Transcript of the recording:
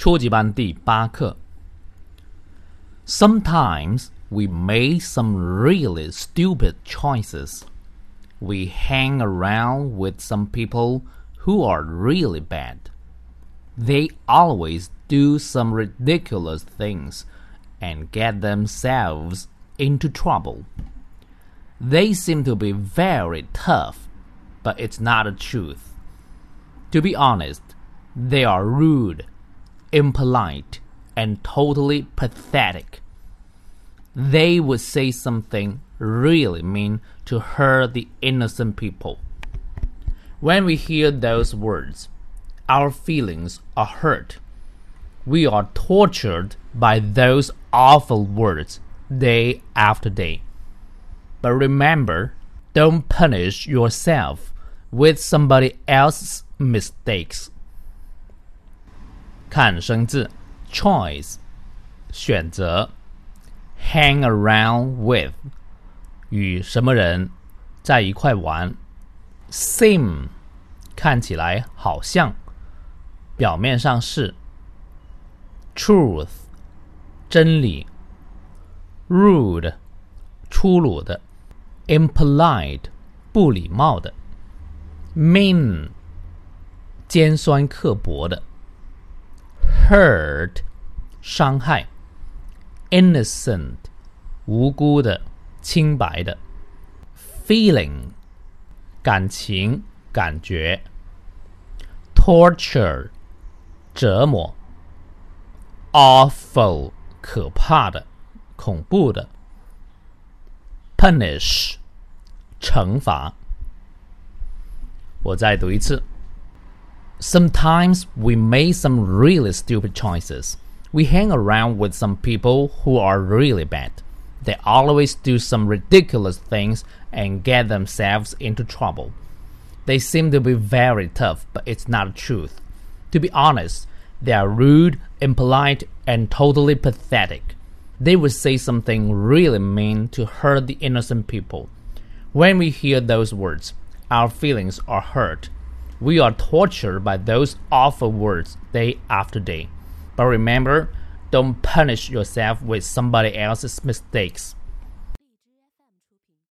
初级班第八课。Sometimes we make some really stupid choices. We hang around with some people who are really bad. They always do some ridiculous things and get themselves into trouble. They seem to be very tough, but it's not the truth. To be honest, they are rude, impolite, and totally pathetic. They would say something really mean to hurt the innocent people. When we hear those words, our feelings are hurt. We are tortured by those awful words day after day. But remember, don't punish yourself with somebody else's mistakes. 看生字，choice 选择，hang around with 与什么人在一块玩，seem 看起来好像，表面上是，truth 真理，rude 粗鲁的，impolite 不礼貌的，mean 尖酸刻薄的。Hurt 伤害，innocent 无辜的、清白的，feeling 感情、感觉，torture 折磨，awful 可怕的、恐怖的，punish 惩罚。我再读一次。Sometimes we make some really stupid choices. We hang around with some people who are really bad. They always do some ridiculous things and get themselves into trouble. They seem to be very tough, but it's not the truth. To be honest, they are rude, impolite, and totally pathetic. They would say something really mean to hurt the innocent people. When we hear those words, our feelings are hurt we are tortured by those awful words day after day. But remember, don't punish yourself with somebody else's mistakes.